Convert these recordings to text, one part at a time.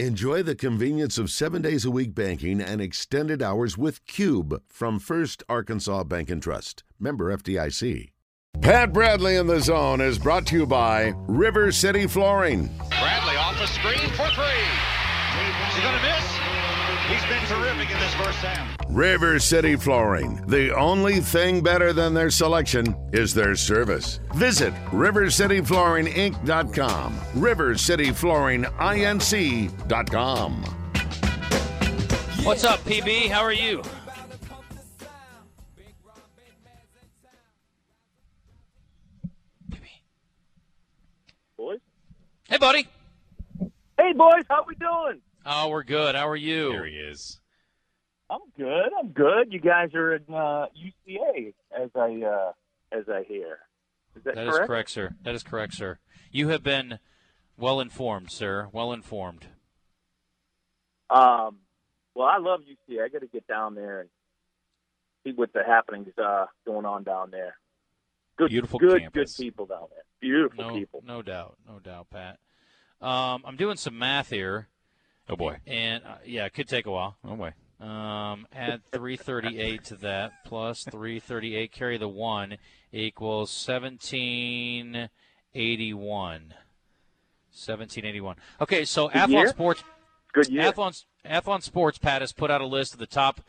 Enjoy the convenience of seven days a week banking and extended hours with Cube from First Arkansas Bank and Trust. Member FDIC. Pat Bradley in the zone is brought to you by River City Flooring. Bradley off a screen for three. Is he going to miss? He's been terrific in this first half. River City Flooring. The only thing better than their selection is their service. Visit RiverCityFlooringInc.com. RiverCityFlooringInc.com. What's up, PB? How are you? Boys? Hey, buddy. Hey, boys, how we doing? Oh, we're good. How are you? Here he is. I'm good. I'm good. You guys are in uh, UCA, as I uh, as I hear. Is that, That is correct? correct, sir. That is correct, sir. You have been well informed, sir. Well informed. Um, well, I love UCA. I got to get down there and see what the happenings uh, going on down there. Good, Beautiful good, campus. good people down there. Beautiful No, people. no doubt, no doubt, Pat. Um, I'm doing some math here, Oh boy. and uh, yeah, it could take a while. Oh boy. Um, add 338 to that, plus 338, carry the one, equals 1781. 1781. Okay, so Good Athlon year? Sports Good year. Athlon, Athlon Sports, Pat, has put out a list of the top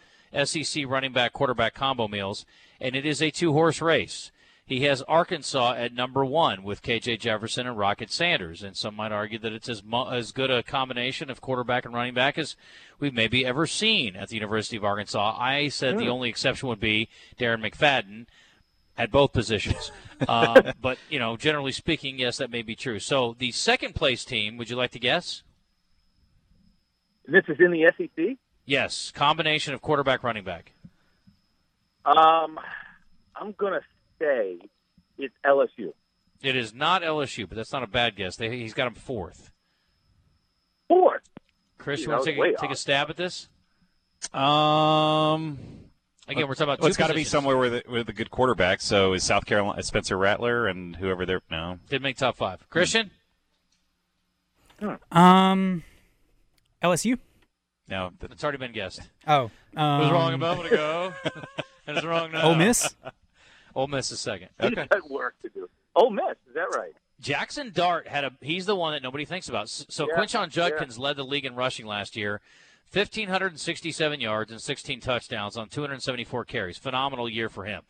SEC running back quarterback combo meals, and it is a two horse race. He has Arkansas at number one with KJ Jefferson and Rocket Sanders, and some might argue that it's as mu- as good a combination of quarterback and running back as we've maybe ever seen at the University of Arkansas. I said the only exception would be Darren McFadden at both positions. uh, but you know, generally speaking, yes, that may be true. So the second place team, would you like to guess? this is in the SEC. Yes, combination of quarterback running back. Um, I'm gonna say it's LSU. It is not LSU, but that's not a bad guess. They, he's got him fourth. Fourth. Chris, Dude, you want to take, a- take a stab at this? Um. Again, we're talking about Well, two it's got to be somewhere with a, with a good quarterback. So is South Carolina Spencer Rattler and whoever they're no. Did make top five. Christian, Um, LSU. No, it's already been guessed. Oh, um, was wrong a moment ago, and it's wrong now. Ole Miss. Ole Miss is second. He's Okay. got work to do. Oh, Miss, is that right? Jackson Dart had a. He's the one that nobody thinks about. So Yeah, Quinshon Judkins led the league in rushing last year, fifteen hundred and sixty-seven yards and sixteen touchdowns on two hundred seventy-four carries. Phenomenal year for him.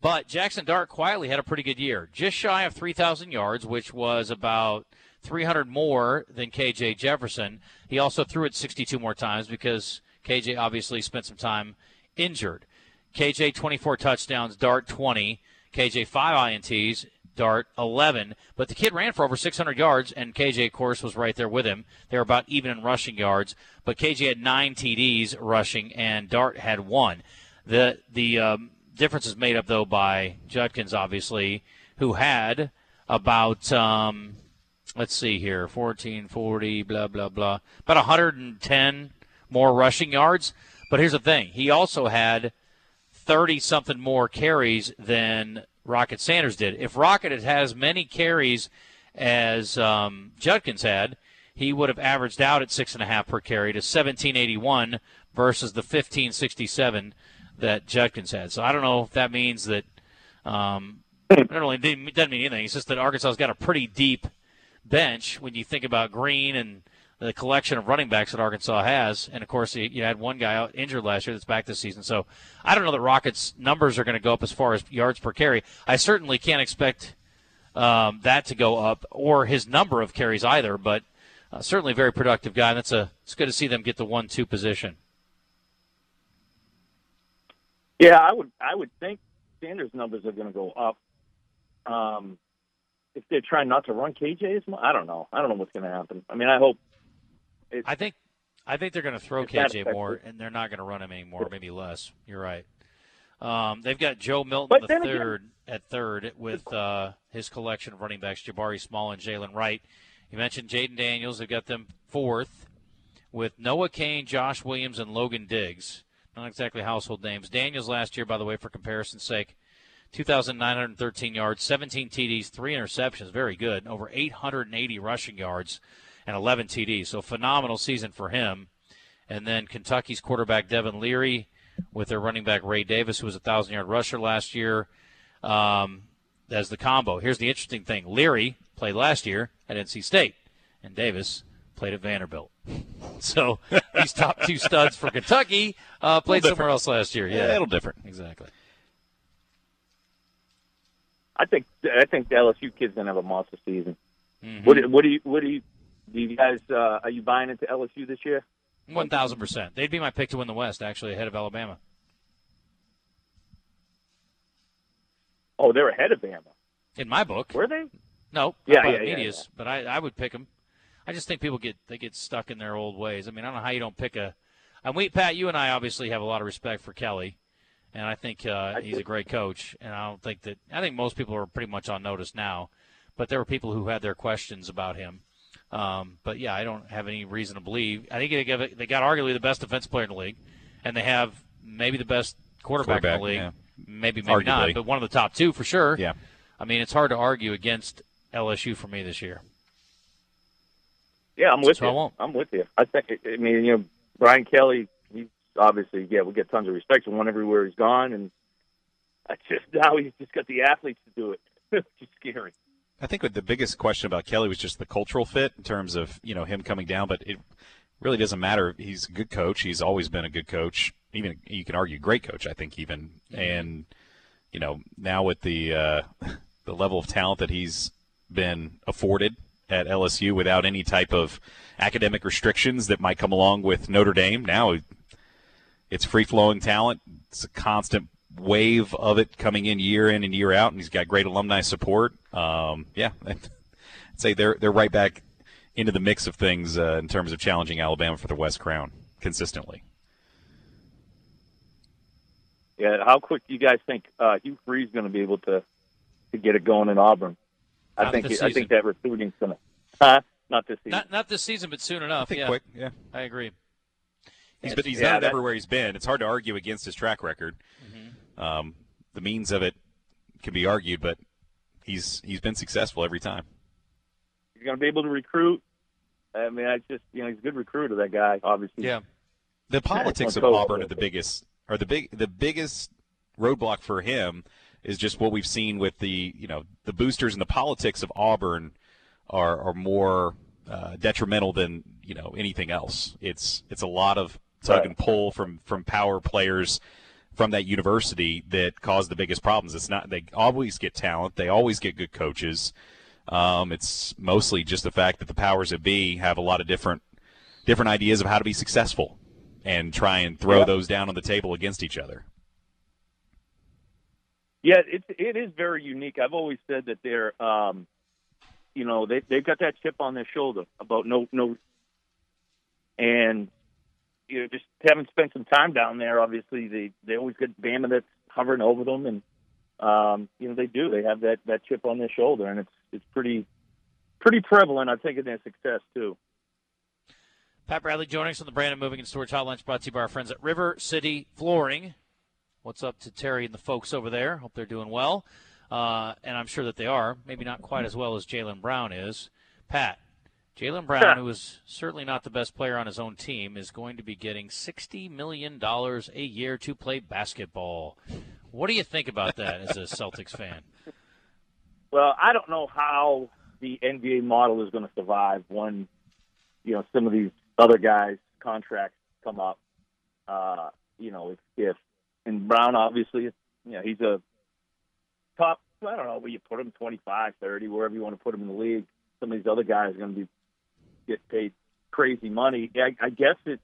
But Jackson Dart quietly had a pretty good year, just shy of three thousand yards, which was about 300 more than KJ Jefferson. He also threw it 62 more times because KJ obviously spent some time injured. KJ 24 touchdowns, Dart 20, KJ 5 INTs, Dart 11. But the kid ran for over 600 yards, and KJ, of course, was right there with him. They were about even in rushing yards, but KJ had nine TDs rushing, and Dart had one. The the um, difference is made up though by Judkins, obviously, who had about um, let's see here 1440, blah blah blah about 110 more rushing yards but here's the thing he also had 30 something more carries than rocket sanders did if rocket had had as many carries as um, judkins had he would have averaged out at six and a half per carry to 1781 versus the 1567 that judkins had so i don't know if that means that um, I don't really it doesn't mean anything. It's just that Arkansas's got a pretty deep bench when you think about Green and the collection of running backs that Arkansas has. And of course, you, had one guy out injured last year that's back this season. So I don't know that Rockets' numbers are going to go up as far as yards per carry. I certainly can't expect um, that to go up or his number of carries either. But uh, certainly a very productive guy. And that's a it's good to see them get the one-two position. Yeah, I would. I would think Sanders' numbers are going to go up. Um, if they're trying not to run KJ as much, I don't know. I don't know what's going to happen. I mean, I hope. It, I think I think they're going to throw KJ more, and they're not going to run him anymore, maybe less. You're right. Um, they've got Joe Milton the then again- third at third with uh, his collection of running backs: Jabari Small and Jaylen Wright. You mentioned Jayden Daniels. They've got them fourth with Noah Cain, Josh Williams, and Logan Diggs. Not exactly household names. Daniels last year, by the way, for comparison's sake, 2,913 yards, 17 TDs, three interceptions. Very good. Over 880 rushing yards. And 11 TDs. So phenomenal season for him. And then Kentucky's quarterback Devin Leary with their running back Ray Davis, who was a thousand yard rusher last year, um, as the combo. Here's the interesting thing: Leary played last year at NC State, and Davis played at Vanderbilt. So these top two studs for Kentucky uh, played somewhere else last year. Yeah, a little different. Exactly. I think I think the LSU kid's gonna have a monster season. Mhm. What do- what do you what do you do you guys uh, are you buying into LSU this year? One thousand percent. They'd be my pick to win the West, actually, ahead of Alabama. Oh, they're ahead of Bama. In my book, Were they? no, Yeah, by yeah, the yeah, media's, but I, I would pick them. I just think people get they get stuck in their old ways. I mean, I don't know how you don't pick a. And we, Pat, you and I obviously have a lot of respect for Kelly, and I think uh, he's a great coach. And I don't think that I think most people are pretty much on notice now, but there were people who had their questions about him. Um, but yeah, I don't have any reason to believe. I think they got, they got arguably the best defense player in the league, and they have maybe the best quarterback, in the league. yeah. Maybe, maybe not, but one of the top two for sure. Yeah. I mean, it's hard to argue against LSU for me this year. Yeah, I'm with So I you. won't. I'm with you. I think. I mean, you know, Brian Kelly. He's obviously yeah. We get tons of respect from one everywhere he's gone, and I just now he's just got the athletes to do it. it's just scary. I think the biggest question about Kelly was just the cultural fit in terms of you know him coming down, but it really doesn't matter. He's a good coach. He's always been a good coach. Even you can argue great coach. I think even and you know now with the uh, the level of talent that he's been afforded at LSU without any type of academic restrictions that might come along with Notre Dame. Now it's free flowing talent. It's a constant wave of it coming in year in and year out, and he's got great alumni support. Um, yeah, I'd say they're they're right back into the mix of things uh, in terms of challenging Alabama for the West Crown consistently. Yeah, how quick do you guys think uh, Hugh Freeze is going to be able to to get it going in Auburn? I Not think this I think that recruiting's going to. Huh? Not this season. Not not this season, but soon enough. I think yeah, quick, yeah. I agree. He's, but he's Yeah, done it everywhere he's been. It's hard to argue against his track record. Um, the means of it can be argued, but he's he's been successful every time. He's going to be able to recruit. I mean, I just you know he's a good recruiter. That guy, obviously. Yeah. The politics of Auburn are the biggest, are the big, the biggest roadblock for him is just what we've seen with the, you know, the boosters and the politics of Auburn are are more uh, detrimental than you know anything else. It's it's a lot of tug Right. and pull from from power players from that university that cause the biggest problems. It's not they always get talent, they always get good coaches. Um, it's mostly just the fact that the powers that be have a lot of different different ideas of how to be successful and try and throw Yeah. those down on the table against each other. Yeah, it it is very unique. I've always said that they're, um, you know, they they've got that chip on their shoulder about no no, and you know, just having spent some time down there, obviously they they always get Bama that's hovering over them, and um, you know they do. They have that that chip on their shoulder, and it's it's pretty pretty prevalent. I think in their success too. Pat Bradley joining us on the Brandon Moving and Storage Hotline, brought to you by our friends at River City Flooring. What's up to Terry and the folks over there? Hope they're doing well, uh, and I'm sure that they are. Maybe not quite as well as Jaylen Brown is. Pat, Jaylen Brown, who is certainly not the best player on his own team, is going to be getting $60 million a year to play basketball. What do you think about that as a Celtics fan? Well, I don't know how the NBA model is going to survive when, you know, some of these other guys' contracts come up. Uh, you know, if, if and Brown obviously, you know, he's a top. I don't know where you put him, 25, 30, wherever you want to put him in the league. Some of these other guys are going to be get paid crazy money. I, I guess it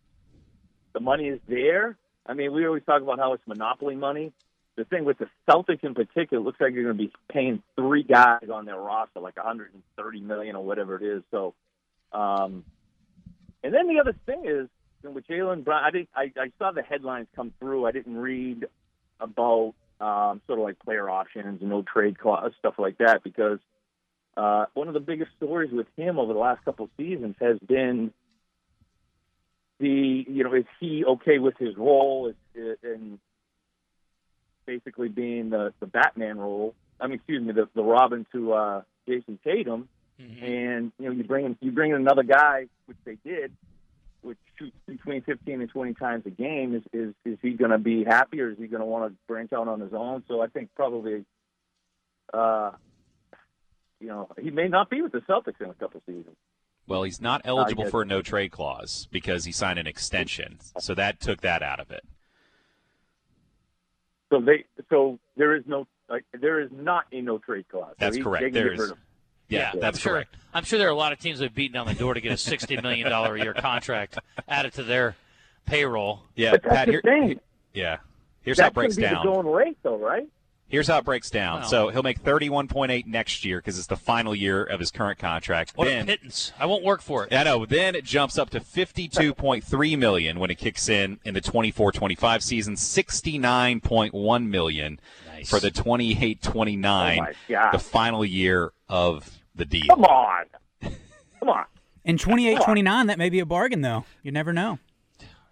the money is there. I mean, we always talk about how it's monopoly money the thing with the Celtics in particular, it looks like you're going to be paying three guys on their roster like 130 million or whatever it is. So, um, and then the other thing is with Jaylen Brown. I think I, I saw the headlines come through. I didn't read about um, sort of like player options and no trade clause stuff like that because uh, one of the biggest stories with him over the last couple of seasons has been the you know is he okay with his role and basically being the, the Batman role. I mean, excuse me, the, the Robin to uh, Jayson Tatum. Mm-hmm. and you know you bring in, you bring in another guy, which they did, which shoots between 15 and 20 times a game. Is is is he going to be happy, or is he going to want to branch out on his own? So I think probably, uh, you know, he may not be with the Celtics in a couple seasons. Well, he's not eligible guess- for a no trade clause because he signed an extension, so that took that out of it. So they so there is no like there is not a no trade clause. So That's he- correct. they can There get is. rid of him. Yeah, that's I'm sure, correct. I'm sure there are a lot of teams that have beaten down the door to get a $60 million a year contract added to their payroll. Yeah, But that's Pat. the Here, thing. yeah. Here's how it breaks going to be down. the going rate, though, right? Here's how it breaks down. Wow. So he'll make 31.8 next year because it's the final year of his current contract. What then, a pittance. I won't work for it. I know. Then it jumps up to 52.3 million when it kicks in in the 24-25 season. 69.1 million Nice. for the 28-29, Oh, the final year of the deal. Come on, come on. In 28 29, that may be a bargain, though. You never know.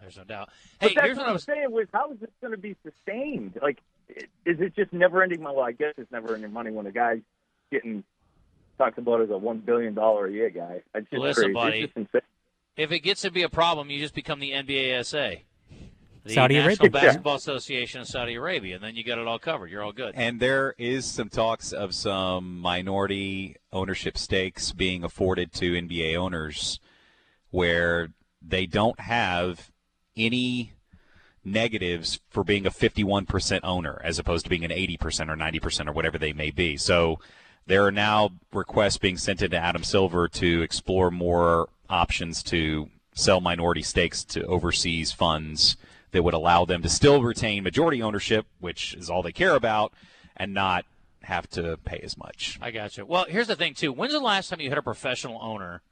There's no doubt. But Hey, that's here's what what I I'm was. saying: was how is this going to be sustained? Like, i- is it just never-ending money? Well, I guess it's never-ending money when a guy's getting talked about as a one billion dollar a year guy. It's just Listen, crazy. buddy. It's just insane. If it gets to be a problem, you just become the NBASA. The Saudi National Arabia. Basketball Association of Saudi Arabia, and then you got it all covered. You're all good. And there is some talks of some minority ownership stakes being afforded to NBA owners where they don't have any negatives for being a 51% owner as opposed to being an 80% or 90% or whatever they may be. So there are now requests being sent into Adam Silver to explore more options to sell minority stakes to overseas funds that would allow them to still retain majority ownership, which is all they care about, and not have to pay as much. I got you. Well, here's the thing too. When's the last time you heard a professional owner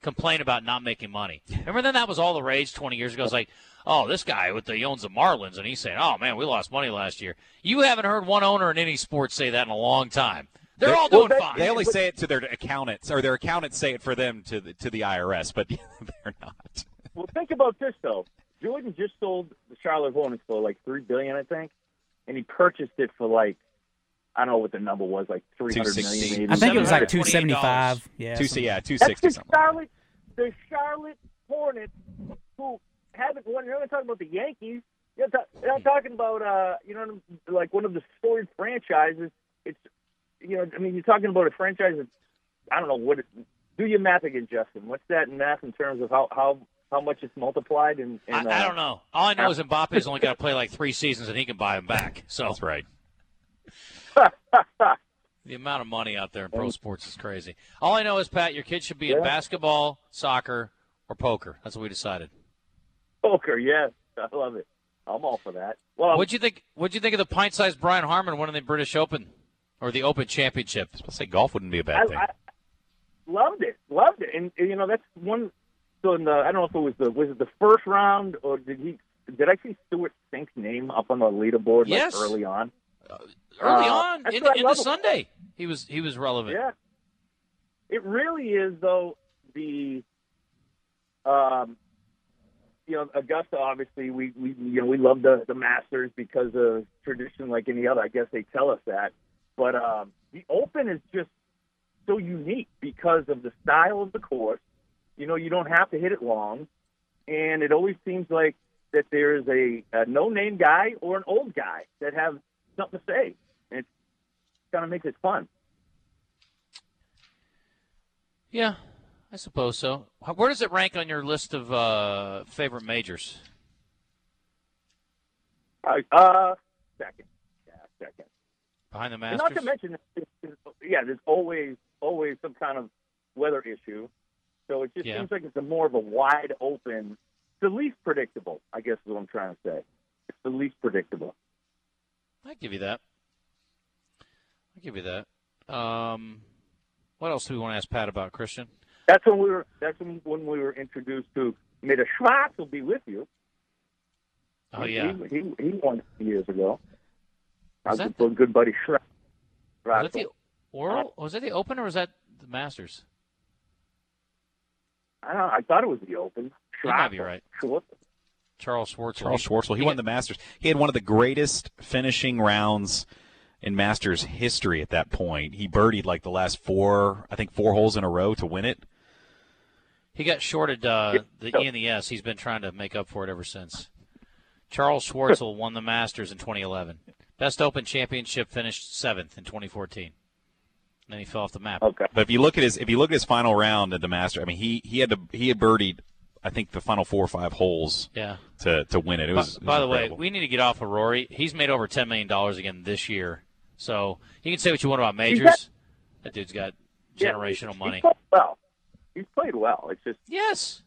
complain about not making money? Remember then that was all the rage 20 years ago. It's like, oh, this guy with the he owns the Marlins, and he's saying, oh man, we lost money last year. You haven't heard one owner in any sport say that in a long time. They're all doing Well, fine. They only say it to their accountants, or their accountants say it for them to the, to the IRS, but they're not. Well, think about this though. Jordan just sold the Charlotte Hornets for like three billion, I think, and he purchased it for like I don't know what the number was, like three hundred 260. million. Maybe. I think it was like 275. Yeah. Two, something- yeah, two That's the something. Charlotte, the Charlotte Hornets, who haven't won. You're not talking about the Yankees. You're, ta- you're not talking about, uh, you know, like one of the storied franchises. It's, you know, I mean, you're talking about a franchise that I don't know what. It, do your math again, Justin. What's that in math in terms of how how how much it's multiplied? In, in I, uh, I don't know. All I know is Mbappe's only got to play like three seasons, and he can buy him back. So That's right. the amount of money out there in pro sports is crazy. All I know is Pat, your kid should be in basketball, soccer, or poker. That's what we decided. Poker, yes, I love it. I'm all for that. Well, What'd you think? What'd you think of the pint-sized Brian Harman winning the British Open or the Open Championship? I say golf wouldn't be a bad thing. I loved it, loved it, and, and, you know that's one. So in the, I don't know if it was the was it the first round or did he did I see Stewart Cink's name up on the leaderboard like Yes. early on? Early Uh, on that's in, in the. Sunday, he was he was relevant. Yeah, it really is though the, um, you know Augusta. Obviously, we we you know we love the the Masters because of tradition like any other. I guess they tell us that, but um, the Open is just so unique because of the style of the course. You know, you don't have to hit it long, and it always seems like that there is a, a no-name guy or an old guy that have something to say. And it kind of makes it fun. Yeah, I suppose so. Where does it rank on your list of uh, favorite majors? Uh, second, yeah, second. Behind the And Masters? not to mention, yeah, there's always always some kind of weather issue, so it just Yeah. seems like it's a more of a wide open. It's the least predictable, I guess, is what I'm trying to say. It's the least predictable. I give you that. I give you that. Um, what else do we want to ask Pat about, Christian? That's when we were. That's when, when we were introduced to. Made a Schwartz will be with you. Oh yeah, he he, he won years ago. I Was was that a good buddy Schwartz. was that the Oral? Was that the Open or was that the Masters? I, don't know, I thought it was the Open. You might be right. Schwartz. Charles Schwartz. Charles Schwartzel. He won the Masters. He had one of the greatest finishing rounds in Masters history at that point. He birdied like the last four, I think, four holes in a row to win it. He got shorted uh, the E and the S. He's been trying to make up for it ever since. Charles Schwartzel won the Masters in 2011. Best Open Championship finished seventh in 2014. Then he fell off the map. Okay. But if you look at his if you look at his final round at the Master, I mean he he had to he had birdied I think the final four or five holes Yeah. to to win it. It By, was, it was by the way, we need to get off of Rory. He's made over $10 million again this year. So you can say what you want about majors. That dude's got Yeah, generational he's money. played well. He's played well. It's just Yes.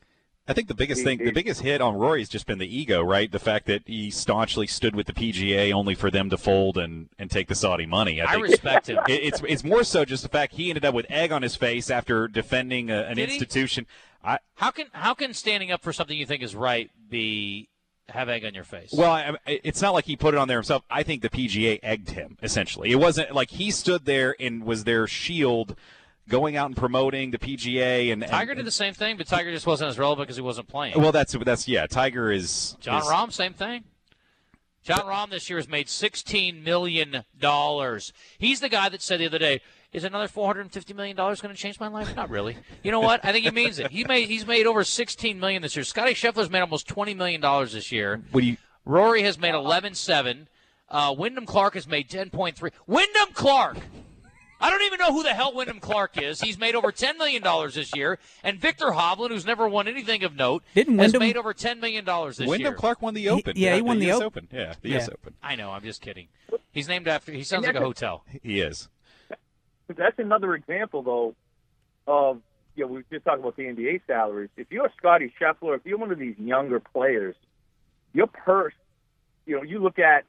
I think the biggest thing, the biggest hit on Rory has just been the ego, right? The fact that he staunchly stood with the PGA only for them to fold and, and take the Saudi money. I, I think respect him. it, it's it's more so just the fact he ended up with egg on his face after defending a, an Did he? institution. I, How can how can standing up for something you think is right be have egg on your face? well, I, I- it's not like he put it on there himself. I think the PGA egged him essentially. It wasn't like he stood there and was their shield, going out and promoting the PGA and Tiger and, did the same thing, but Tiger just wasn't as relevant because he wasn't playing. Well, that's that's yeah. Tiger is Jon is- Rahm, same thing. Jon Rahm this year has made sixteen million dollars. He's the guy that said the other day, "Is another four hundred and fifty million dollars going to change my life?" Not really. You know what? I think he means it. He made he's made over sixteen million this year. Scotty Scheffler's made almost twenty million dollars this year. What do you? Rory has made eleven seven. Uh, Wyndham Clark has made ten point three. Wyndham Clark. I don't even know who the hell Wyndham Clark is. He's made over ten million dollars this year, and Viktor Hovland, who's never won anything of note, Didn't has Wyndham- made over ten million dollars this Wyndham year. Wyndham Clark won the Open. yeah, he won the US Op- Open. Yeah, the Yeah. US Open. I know. I'm just kidding. He's named after. He sounds like a hotel. He is. that's another example though of you know we just talking about the NBA salaries. If you're Scotty Scheffler, if you're one of these younger players, your purse, you know, you look at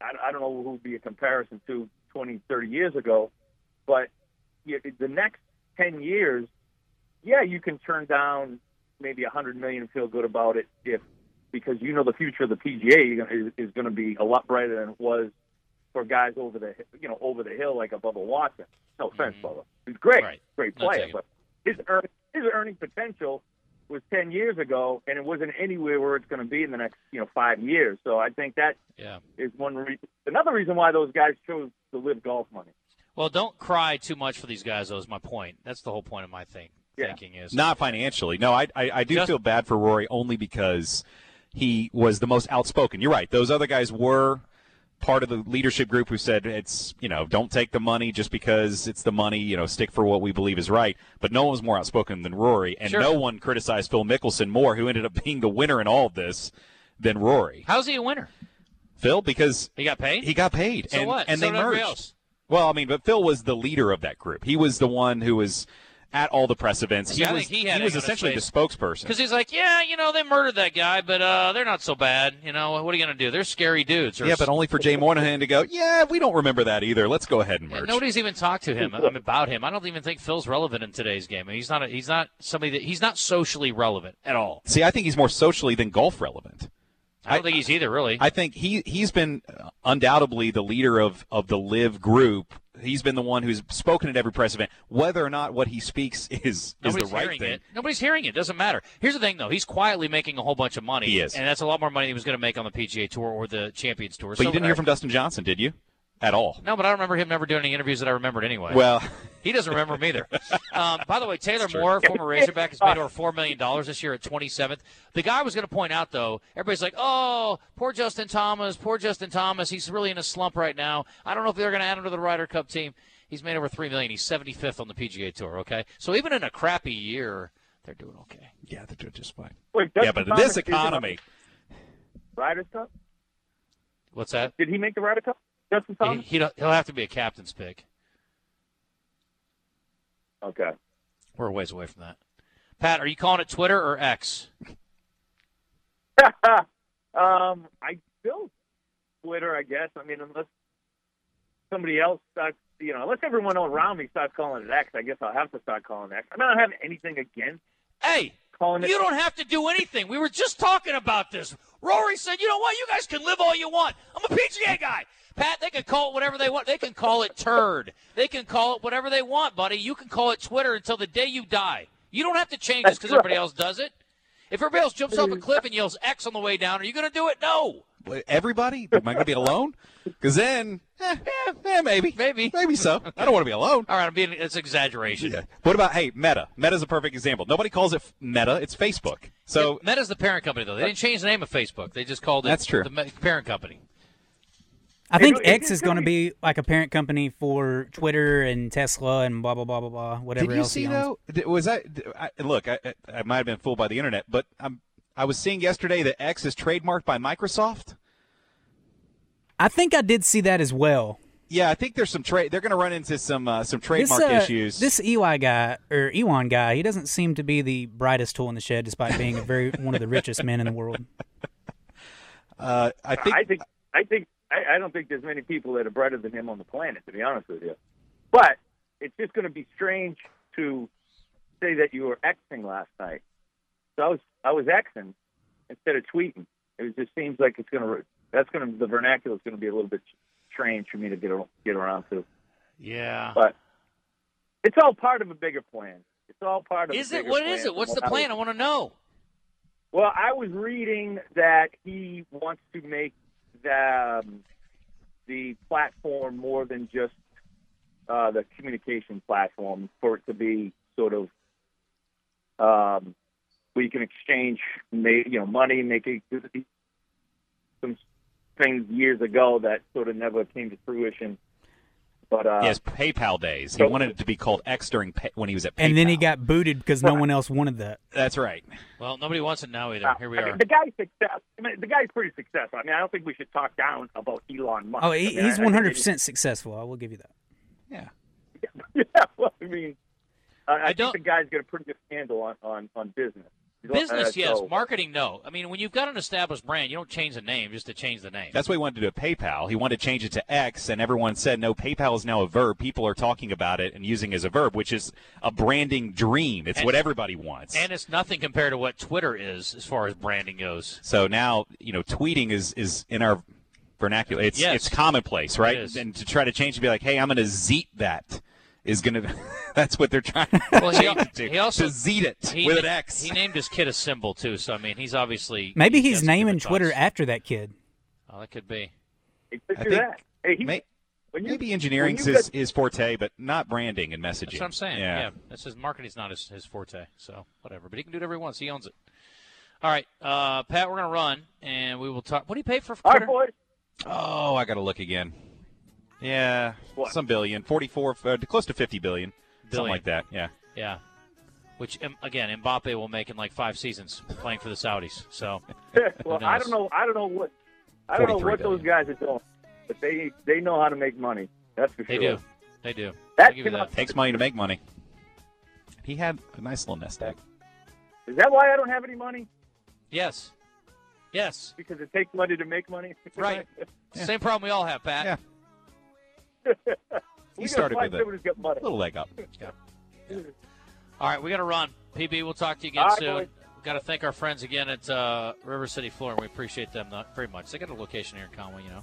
I, I don't know who would be a comparison to 20, 30 years ago, but the next 10 years, yeah, you can turn down maybe a hundred million and feel good about it if because you know the future of the PGA is, going to be a lot brighter than it was for guys over the you know over the hill like a Bubba Watson. No offense, Bubba. He's great, Right. great player, but his earn, his earning potential was ten years ago, and it wasn't anywhere where it's going to be in the next you know five years. So I think that Yeah. is one reason. Another reason why those guys chose to live golf money. Well, don't cry too much for these guys. Though is my point. That's the whole point of my thing. Yeah. Thinking is Not financially. No, I I, I do Just- feel bad for Rory only because he was the most outspoken. You're right. Those other guys were part of the leadership group who said it's you know don't take the money just because it's the money. You know, stick for what we believe is right. But no one was more outspoken than Rory, and Sure. no one criticized Phil Mickelson more, who ended up being the winner in all of this, than Rory. how's he a winner? Phil because He got paid. he got paid. So and, what? And So they did everybody merged. Well, I mean, but Phil was the leader of that group. He was the one who was at all the press events. He was, he had was egg on his essentially the spokesperson. Because he's like, yeah, you know, they murdered that guy, but uh, they're not so bad. You know, what are you going to do? They're scary dudes. Or Yeah, but only for Jay Monahan to go, yeah, we don't remember that either. Let's go ahead and merge. nobody's even talked to him um, about him. I don't even think Phil's relevant in today's game. I mean, he's not. A, he's not somebody that he's not socially relevant at all. See, I think he's more socially than golf relevant. I don't I- think he's either, really. I think he he's been undoubtedly the leader of of the live group. He's been the one who's spoken at every press event. Whether or not what he speaks is is the Nobody's right hearing thing. it. Nobody's hearing it. Doesn't matter. Here's the thing, though. He's quietly making a whole bunch of money. He is. and that's a lot more money than he was going to make on the PGA Tour or the Champions Tour. But So- you didn't hear from Dustin Johnson, did you? At all? No, but I remember him never doing any interviews that I remembered anyway. Well, He doesn't remember him either. Um, by the way, Taylor. Moore, former Razorback, has made over four million dollars this year at 27th. The guy I was going to point out though, everybody's like, "Oh, poor Justin Thomas, poor Justin Thomas. He's really in a slump right now. I don't know if they're going to add him to the Ryder Cup team. He's made over three million. He's 75th on the PGA Tour. Okay, so even in a crappy year, they're doing okay. yeah, they're doing just fine. Wait, Yeah, but in this economy, Ryder Cup? What's that? Did he make the Ryder Cup? Justin Thomas? he, he'll have to be a captain's pick. Okay. We're a ways away from that. Pat, are you calling it Twitter or X? um, I still Twitter, I guess. I mean, unless somebody else starts, you know, unless everyone around me starts calling it X, I guess I'll have to start calling it X. I mean, I don't have anything against Hey, calling it. You don't have to do anything. We were just talking about this. Rory said, you know what? You guys can live all you want. I'm a PGA guy. Pat, they can call it whatever they want. They can call it turd. They can call it whatever they want, buddy. You can call it Twitter until the day you die. You don't have to change just because That's everybody else does it. If everybody else jumps off a cliff and yells X on the way down, are you going to do it? No. Everybody? Am I going to be alone? Because then, eh, eh, eh, maybe, Maybe. maybe so. I don't want to be alone. All right, I'm being it's exaggeration. Yeah. What about hey Meta? Meta's a perfect example. Nobody calls it Meta. It's Facebook. So Meta's the parent company, though. They didn't change the name of Facebook. They just called it That's true. the parent company. I think It- it- X it's is going to be like a parent company for Twitter and Tesla and blah blah blah blah blah. Whatever did you else see he owns. though? Did- Was that? did- I, look, I, I- I might have been fooled by the internet, but I'm. I was seeing yesterday that X is trademarked by Microsoft. I think I did see that as well. Yeah, I think there's some trade. They're going to run into some uh, some This, trademark uh, issues. This EY guy or Ewan guy, he doesn't seem to be the brightest tool in the shed, despite being a very one of the richest men in the world. uh, I think. I think I think I, I don't think there's many people that are brighter than him on the planet, to be honest with you. But it's just going to be strange to say that you were Xing last night. So I was I was Xing instead of tweeting. It just seems like it's going to that's going to the vernacular is going to be a little bit strange for me to get get around to. Yeah. But it's all part of a bigger plan. It's all part of. a Is it? What is it? What's what the I was- plan? I want to know. Well, I was reading that he wants to make the um, the platform more than just uh, the communication platform, for it to be sort of um, you can exchange, you know, money, making some things years ago that sort of never came to fruition. But uh, Yes, PayPal days. He so- wanted it to be called X during pay, when he was at PayPal. And then he got booted because no one else wanted that. That's right. Well, nobody wants it now either. Uh, Here we I mean, are. the guy's success. I mean, the guy's pretty successful. I mean, I don't think we should talk down about Elon Musk. Oh, I mean, he's I- I one think hundred percent successful. I will give you that. Yeah. Yeah, well, I mean, uh, I, I don't- think the guy's got a pretty good handle on on on business. Business, yes. so- Marketing, no. I mean, when you've got an established brand, you don't change the name just to change the name. That's what he wanted to do at PayPal. He wanted to change it to X, and everyone said, no, PayPal is now a verb. People are talking about it and using it as a verb, which is a branding dream. It's And- what everybody wants. and it's nothing compared to what Twitter is as far as branding goes. so now, you know, tweeting is, is in our vernacular. It's, Yes. it's commonplace, right? It is. And to try to change it, be like, hey, I'm going to zeet that is going to. That's what they're trying Well, to he- change it to. he also- to zeet it He, with an X. he named his kid a symbol too, so I mean, he's obviously Maybe he he's naming Twitter thoughts. after that kid. Oh, that could be. He could I think that. Hey, he, May- when you- Maybe engineering when is you his, got- his forte, but not branding and messaging. That's what I'm saying. Yeah. Yeah, that's his marketing's not his, his forte, so whatever. But he can do it every once. He owns it. All right, uh, Pat, we're gonna run, and we will talk. What do you pay for All Twitter? right, boys. Oh, I got to look again. Yeah, What? some billion, forty-four, uh, close to fifty billion, something like that. Yeah. Yeah. Which again, Mbappe will make in like five seasons playing for the Saudis. So well, I don't know. I don't know what. I don't know 43 what those guys are doing, but they they know how to make money. That's for they sure. They do, they do. That give you that. Takes money to make money. He had a nice little nest egg. Is that why I don't have any money? Yes, yes. Because it takes money to make money. Right. Yeah. Same problem we all have, Pat. Yeah. We He started with a somebody who's little leg up. All right, we got to run. PB, we'll talk to you again All right, soon. boys. We've got to thank our friends again at uh, River City Flooring. We appreciate them not very much. They got a location here in Conway, you know.